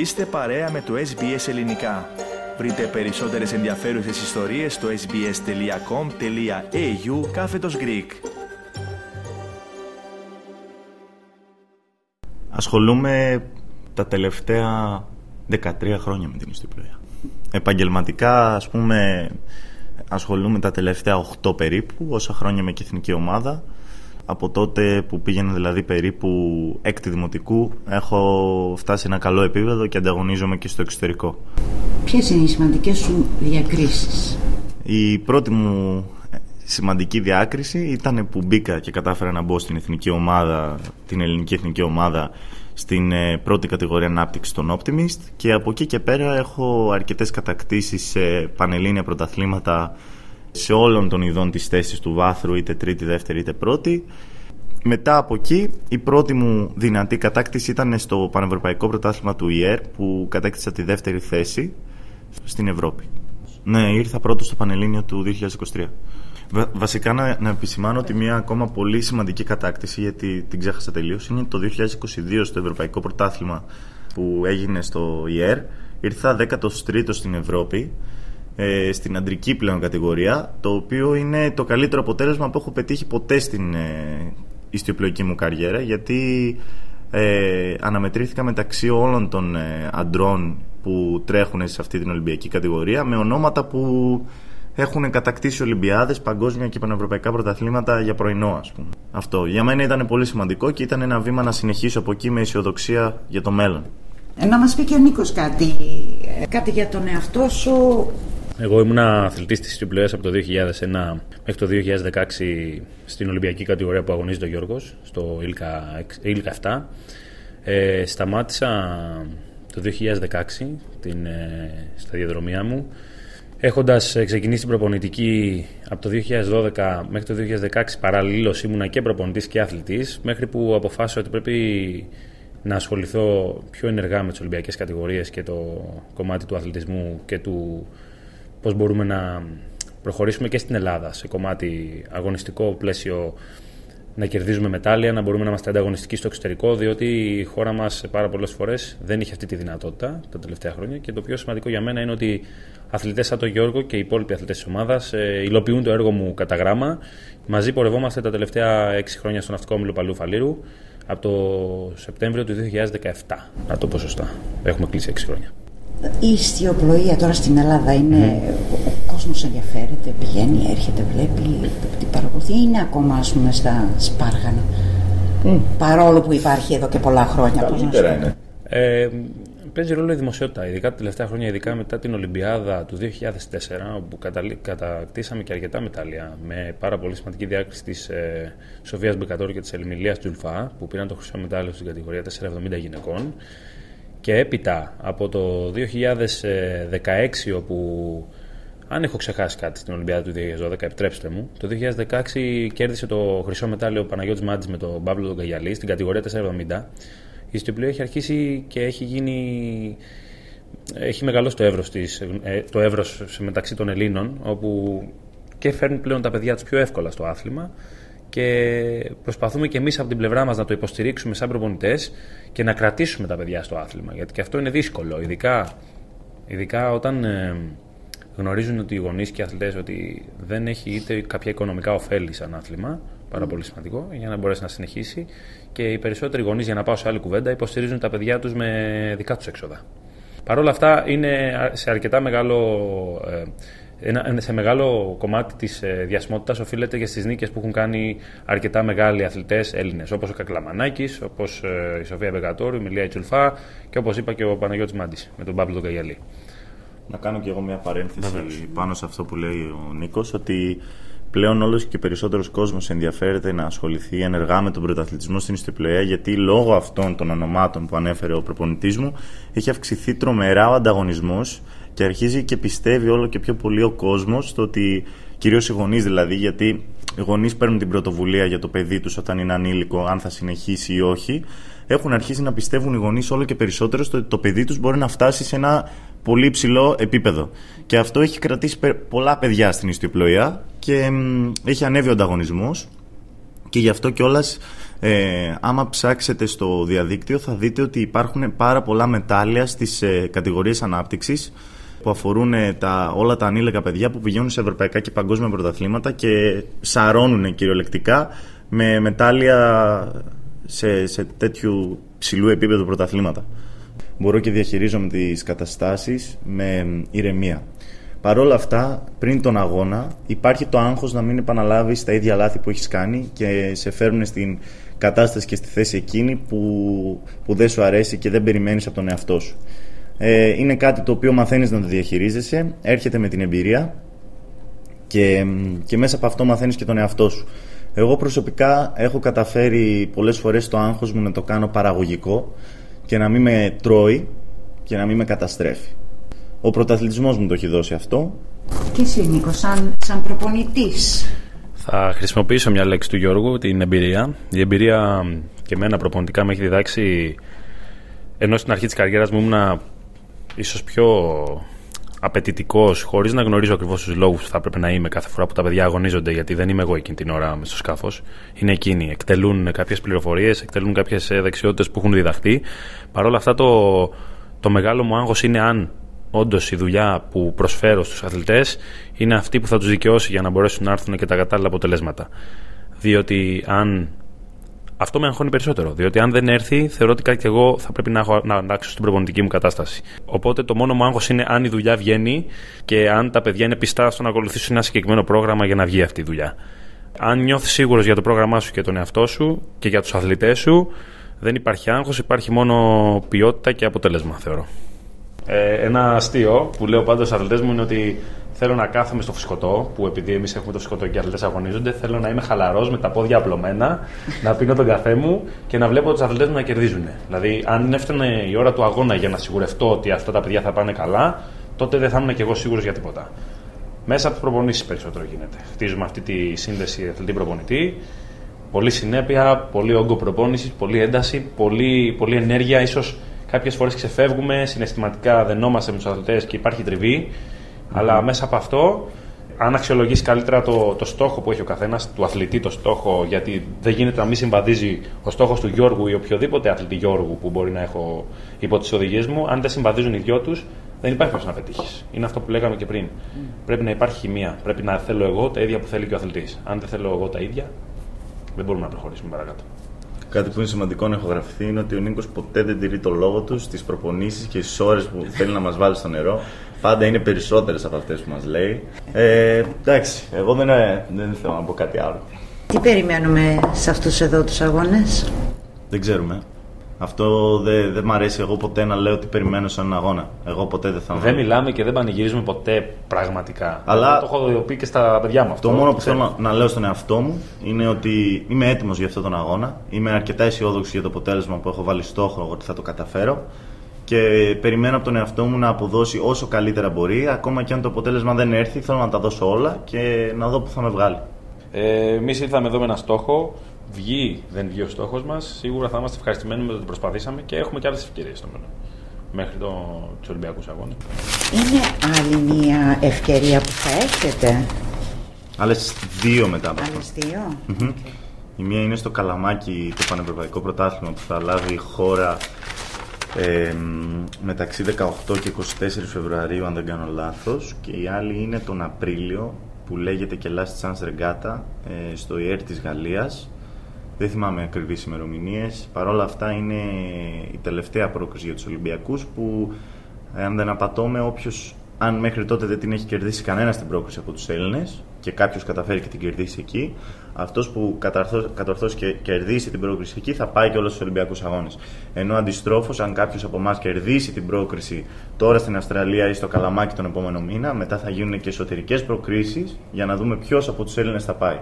Είστε παρέα με το SBS Ελληνικά. Βρείτε περισσότερες ενδιαφέρουσες ιστορίες στο sbs.com.au κάθετος Greek. Ασχολούμαι τα τελευταία 13 χρόνια με την ιστιοπλοεία. Επαγγελματικά, ας πούμε, ασχολούμαι τα τελευταία 8 περίπου, όσα χρόνια με και εθνική ομάδα από τότε που πήγαινε δηλαδή περίπου έκτη δημοτικού έχω φτάσει σε ένα καλό επίπεδο και ανταγωνίζομαι και στο εξωτερικό. Ποιες είναι οι σημαντικές σου διακρίσεις; Η πρώτη μου σημαντική διάκριση ήταν που μπήκα και κατάφερα να μπω στην εθνική ομάδα, την ελληνική εθνική ομάδα στην ε, πρώτη κατηγορία ανάπτυξης των Optimist και από εκεί και πέρα έχω αρκετές κατακτήσεις σε πανελλήνια πρωταθλήματα σε όλων των ειδών της θέσης του βάθρου, είτε τρίτη, δεύτερη, είτε πρώτη. Μετά από εκεί, η πρώτη μου δυνατή κατάκτηση ήταν στο Πανευρωπαϊκό Πρωτάθλημα του ΙΕΡ, που κατέκτησα τη δεύτερη θέση στην Ευρώπη. Ναι, ήρθα πρώτος στο Πανελλήνιο του 2023. Βασικά να, να επισημάνω ότι μια ακόμα πολύ σημαντική κατάκτηση, γιατί την ξέχασα τελείως, είναι το 2022 στο Ευρωπαϊκό Πρωτάθλημα που έγινε στο ΙΕΡ. Ήρθα 13ο στην Ευρώπη ε, στην αντρική πλέον κατηγορία, το οποίο είναι το καλύτερο αποτέλεσμα που έχω πετύχει ποτέ στην ε, ιστιοπλοϊκή μου καριέρα, γιατί ε, αναμετρήθηκα μεταξύ όλων των ε, αντρών που τρέχουν σε αυτή την Ολυμπιακή κατηγορία με ονόματα που έχουν κατακτήσει Ολυμπιάδες, παγκόσμια και πανευρωπαϊκά πρωταθλήματα για πρωινό, ας πούμε. Αυτό για μένα ήταν πολύ σημαντικό και ήταν ένα βήμα να συνεχίσω από εκεί με αισιοδοξία για το μέλλον. Ε, να μας πει και ο Νίκος κάτι, ε, κάτι για τον εαυτό σου εγώ ήμουν αθλητής της Τριπλοέας από το 2001 μέχρι το 2016 στην Ολυμπιακή κατηγορία που αγωνίζει ο Γιώργος, στο Ήλκα 7. Ε, σταμάτησα το 2016 την, ε, στα διαδρομία μου έχοντας ξεκινήσει την προπονητική από το 2012 μέχρι το 2016 παραλλήλως ήμουνα και προπονητής και αθλητής μέχρι που αποφάσισα ότι πρέπει να ασχοληθώ πιο ενεργά με τις Ολυμπιακές κατηγορίες και το κομμάτι του αθλητισμού και του πώς μπορούμε να προχωρήσουμε και στην Ελλάδα σε κομμάτι αγωνιστικό πλαίσιο να κερδίζουμε μετάλλια, να μπορούμε να είμαστε ανταγωνιστικοί στο εξωτερικό, διότι η χώρα μας πάρα πολλές φορές δεν είχε αυτή τη δυνατότητα τα τελευταία χρόνια. Και το πιο σημαντικό για μένα είναι ότι αθλητές σαν τον Γιώργο και οι υπόλοιποι αθλητές της ομάδας ε, υλοποιούν το έργο μου κατά γράμμα. Μαζί πορευόμαστε τα τελευταία 6 χρόνια στο ναυτικό όμιλο Παλού Φαλήρου από το Σεπτέμβριο του 2017. Να το πω σωστά. Έχουμε κλείσει 6 χρόνια. Η ιστιοπλοεία τώρα στην Ελλάδα είναι. Ο κόσμος ενδιαφέρεται, πηγαίνει, έρχεται, βλέπει, την παρακολουθεί. Είναι ακόμα, ας πούμε, στα σπάργανα; Παρόλο που υπάρχει εδώ και πολλά χρόνια. Καλύτερα είναι. Ε, παίζει ρόλο η δημοσιότητα, ειδικά τα τελευταία χρόνια, ειδικά μετά την Ολυμπιάδα του 2004, όπου κατακτήσαμε και αρκετά μετάλλια με πάρα πολύ σημαντική διάκριση της ε, Σοφίας Μπεκατόρου και της Ελμιλία Τζουλφά, που πήραν το χρυσό μετάλλιο στην κατηγορία 470 γυναικών. Και έπειτα από το 2016 όπου αν έχω ξεχάσει κάτι στην Ολυμπιάδα του 2012, επιτρέψτε μου. Το 2016 κέρδισε το χρυσό μετάλλιο ο Παναγιώτης Μάντης με τον Παύλο τον Καγιαλή στην κατηγορία 470. Η ιστιοπλοία έχει αρχίσει και έχει γίνει... Έχει μεγαλώσει το εύρος, της, ε, το εύρος μεταξύ των Ελλήνων, όπου και φέρνουν πλέον τα παιδιά τους πιο εύκολα στο άθλημα και προσπαθούμε και εμείς από την πλευρά μας να το υποστηρίξουμε σαν προπονητές και να κρατήσουμε τα παιδιά στο άθλημα. Γιατί και αυτό είναι δύσκολο, ειδικά, ειδικά όταν ε, γνωρίζουν ότι οι γονείς και οι αθλητές ότι δεν έχει είτε κάποια οικονομικά ωφέλη σαν άθλημα, πάρα πολύ σημαντικό, για να μπορέσει να συνεχίσει. Και οι περισσότεροι γονείς, για να πάω σε άλλη κουβέντα, υποστηρίζουν τα παιδιά τους με δικά τους έξοδα. Παρ' όλα αυτά είναι σε αρκετά μεγάλο ε, ένα, σε μεγάλο κομμάτι της ε, διασμότητας οφείλεται και στις νίκες που έχουν κάνει αρκετά μεγάλοι αθλητές Έλληνες, όπως ο Κακλαμανάκης, όπως ε, η Σοφία Μπεγκατόρου, η Μιλία Ιτσουλφά και όπως είπα και ο Παναγιώτης Μάντης με τον Παύλο τον Να κάνω και εγώ μια παρένθεση πάνω σε αυτό που λέει ο Νίκος, ότι πλέον όλος και περισσότερος κόσμος ενδιαφέρεται να ασχοληθεί ενεργά με τον πρωταθλητισμό στην ιστιοπλοεία, γιατί λόγω αυτών των ονομάτων που ανέφερε ο προπονητής μου, έχει αυξηθεί τρομερά ο ανταγωνισμός και αρχίζει και πιστεύει όλο και πιο πολύ ο κόσμος στο ότι, κυρίως οι γονείς δηλαδή, γιατί οι γονείς παίρνουν την πρωτοβουλία για το παιδί τους όταν είναι ανήλικο, αν θα συνεχίσει ή όχι, έχουν αρχίσει να πιστεύουν οι γονείς όλο και περισσότερο στο ότι το παιδί τους μπορεί να φτάσει σε ένα πολύ υψηλό επίπεδο. Και αυτό έχει κρατήσει πολλά παιδιά στην ιστιοπλοεία και έχει ανέβει ο ανταγωνισμός. Και γι' αυτό κιόλας Ε, άμα ψάξετε στο διαδίκτυο θα δείτε ότι υπάρχουν πάρα πολλά μετάλλια στις ε, κατηγορίες ανάπτυξης που αφορούν ε, τα, όλα τα ανήλικα παιδιά που πηγαίνουν σε ευρωπαϊκά και παγκόσμια πρωταθλήματα και σαρώνουν κυριολεκτικά με μετάλλια σε, σε τέτοιου ψηλού επίπεδου πρωταθλήματα. Μπορώ και διαχειρίζομαι τις καταστάσεις με ηρεμία. Παρ' όλα αυτά, πριν τον αγώνα, υπάρχει το άγχος να μην επαναλάβεις τα ίδια λάθη που έχεις κάνει και σε φέρνουν στην κατάσταση και στη θέση εκείνη που, που δεν σου αρέσει και δεν περιμένεις από τον εαυτό σου. Ε, είναι κάτι το οποίο μαθαίνεις να το διαχειρίζεσαι, έρχεται με την εμπειρία και, και μέσα από αυτό μαθαίνεις και τον εαυτό σου. Εγώ προσωπικά έχω καταφέρει πολλές φορές το άγχος μου να το κάνω παραγωγικό και να μην με τρώει και να μην με καταστρέφει. Ο πρωταθλητισμός μου το έχει δώσει αυτό. Και εσύ Νίκος, σαν, σαν προπονητής; Θα χρησιμοποιήσω μια λέξη του Γιώργου, την εμπειρία. Η εμπειρία και εμένα προπονητικά με έχει διδάξει ενώ στην αρχή της καριέρας μου ήμουν ίσως πιο απαιτητικός, χωρίς να γνωρίζω ακριβώς τους λόγους που θα έπρεπε να είμαι κάθε φορά που τα παιδιά αγωνίζονται, γιατί δεν είμαι εγώ εκείνη την ώρα μες στο σκάφος. Είναι εκείνοι. Εκτελούν κάποιες πληροφορίες, εκτελούν κάποιες δεξιότητες που έχουν διδαχθεί. Παρ' όλα αυτά, το, το μεγάλο μου άγχος είναι αν όντως η δουλειά που προσφέρω στους αθλητές είναι αυτή που θα τους δικαιώσει για να μπορέσουν να έρθουν και τα κατάλληλα αποτελέσματα. Διότι αν αυτό με αγχώνει περισσότερο. Διότι αν δεν έρθει, θεωρώ ότι κάτι και εγώ θα πρέπει να, έχω, να αλλάξω στην προπονητική μου κατάσταση. Οπότε το μόνος μου άγχος είναι αν η δουλειά βγαίνει και αν τα παιδιά είναι πιστά στο να ακολουθήσουν ένα συγκεκριμένο πρόγραμμα για να βγει αυτή η δουλειά. Αν νιώθεις σίγουρος για το πρόγραμμά σου και τον εαυτό σου και για τους αθλητές σου, δεν υπάρχει άγχος, υπάρχει μόνο ποιότητα και αποτέλεσμα, θεωρώ. Ε, ένα αστείο που λέω πάντα στους αθλητές μου είναι ότι Θέλω να κάθομαι στο φουσκωτό, που επειδή εμείς έχουμε το φουσκωτό και οι αθλητές αγωνίζονται. Θέλω να είμαι χαλαρός με τα πόδια απλωμένα, να πίνω τον καφέ μου και να βλέπω τους αθλητές μου να κερδίζουν. Δηλαδή, αν έφτανε η ώρα του αγώνα για να σιγουρευτώ ότι αυτά τα παιδιά θα πάνε καλά, τότε δεν θα ήμουν και εγώ σίγουρος για τίποτα. Μέσα από τις προπονήσεις περισσότερο γίνεται. Χτίζουμε αυτή τη σύνδεση αθλητή-προπονητή. Πολύ συνέπεια, πολύ όγκο προπόνησης, πολύ ένταση, πολύ, πολύ ενέργεια. σω κάποιες φορές ξεφεύγουμε, συναισθηματικά δενόμαστε με τους αθλητές και υπάρχει τριβή. Αλλά μέσα από αυτό, αν αξιολογήσει καλύτερα το, το στόχο που έχει ο καθένας, του αθλητή το στόχο, γιατί δεν γίνεται να μην συμβαδίζει ο στόχος του Γιώργου ή οποιοδήποτε αθλητή Γιώργου που μπορεί να έχω υπό τις οδηγίες μου, αν δεν συμβαδίζουν οι δυο τους, δεν υπάρχει πώς να πετύχεις. Είναι αυτό που λέγαμε και πριν. Πρέπει να υπάρχει χημεία. Πρέπει να θέλω εγώ τα ίδια που θέλει και ο αθλητής. Αν δεν θέλω εγώ τα ίδια, δεν μπορούμε να προχωρήσουμε παρακάτω. Κάτι που είναι σημαντικό να έχω γραφτεί είναι ότι ο Νίκος ποτέ δεν τηρεί το λόγο του στις προπονήσεις και στις ώρες που θέλει να μας βάλει στο νερό. Πάντα είναι περισσότερες από αυτές που μας λέει. Ε, εντάξει, εγώ δεν, δεν θέλω να πω κάτι άλλο. Τι περιμένουμε σε αυτούς εδώ τους αγώνες, Δεν ξέρουμε. Αυτό δεν δε μ' αρέσει εγώ ποτέ να λέω ότι περιμένω σε έναν αγώνα. Εγώ ποτέ δεν θα. Δεν μιλάμε και δεν πανηγυρίζουμε ποτέ πραγματικά. Αλλά το έχω πει και στα παιδιά μου αυτό. Το μόνο που θέλω να, να λέω στον εαυτό μου είναι ότι είμαι έτοιμος για αυτόν τον αγώνα. Είμαι αρκετά αισιόδοξη για το αποτέλεσμα που έχω βάλει στόχο ότι θα το καταφέρω. Και περιμένω από τον εαυτό μου να αποδώσει όσο καλύτερα μπορεί. Ακόμα και αν το αποτέλεσμα δεν έρθει, θέλω να τα δώσω όλα και να δω που θα με βγάλει. Ε, Εμείς ήρθαμε εδώ με ένα στόχο βγει, δεν βγει ο στόχος μας, σίγουρα θα είμαστε ευχαριστημένοι με το ότι προσπαθήσαμε και έχουμε και άλλες ευκαιρίες στο μέλλον. Μέχρι το, τους Ολυμπιακούς Αγώνες. Είναι άλλη μια ευκαιρία που θα έχετε. Άλλες δύο μετά από αυτό. Άλλες δύο. Η μία είναι στο Καλαμάκι, το Πανευρωπαϊκό Πρωτάθλημα που θα λάβει η χώρα ε, μεταξύ 18 και 24 Φεβρουαρίου, αν δεν κάνω λάθος. Και η άλλη είναι τον Απρίλιο, που λέγεται και Last Chance Regatta, ε, στο ΙΕΡ της Γαλλίας δεν θυμάμαι ακριβείς ημερομηνίες. Παρ' όλα αυτά είναι η τελευταία πρόκριση για τους Ολυμπιακούς που, αν δεν απατώμε, όποιος, αν μέχρι τότε δεν την έχει κερδίσει κανένας την πρόκριση από τους Έλληνες και κάποιος καταφέρει και την κερδίσει εκεί, αυτός που κατορθώσει και κερδίσει την πρόκριση εκεί θα πάει και όλου του Ολυμπιακούς Αγώνες. Ενώ αντιστρόφως, αν κάποιος από εμάς κερδίσει την πρόκριση τώρα στην Αυστραλία ή στο Καλαμάκι τον επόμενο μήνα, μετά θα γίνουν και εσωτερικές προκρίσεις για να δούμε ποιος από τους Έλληνες θα πάει.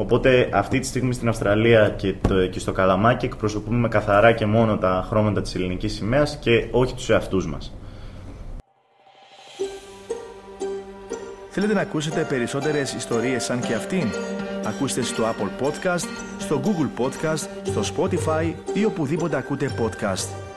Οπότε αυτή τη στιγμή στην Αυστραλία και, το, και στο Καλαμάκι εκπροσωπούμε καθαρά και μόνο τα χρώματα της ελληνικής σημαίας και όχι τους εαυτούς μας. Θέλετε να ακούσετε περισσότερες ιστορίες σαν και αυτήν; Ακούστε στο Apple Podcast, στο Google Podcast, στο Spotify ή οπουδήποτε ακούτε podcast.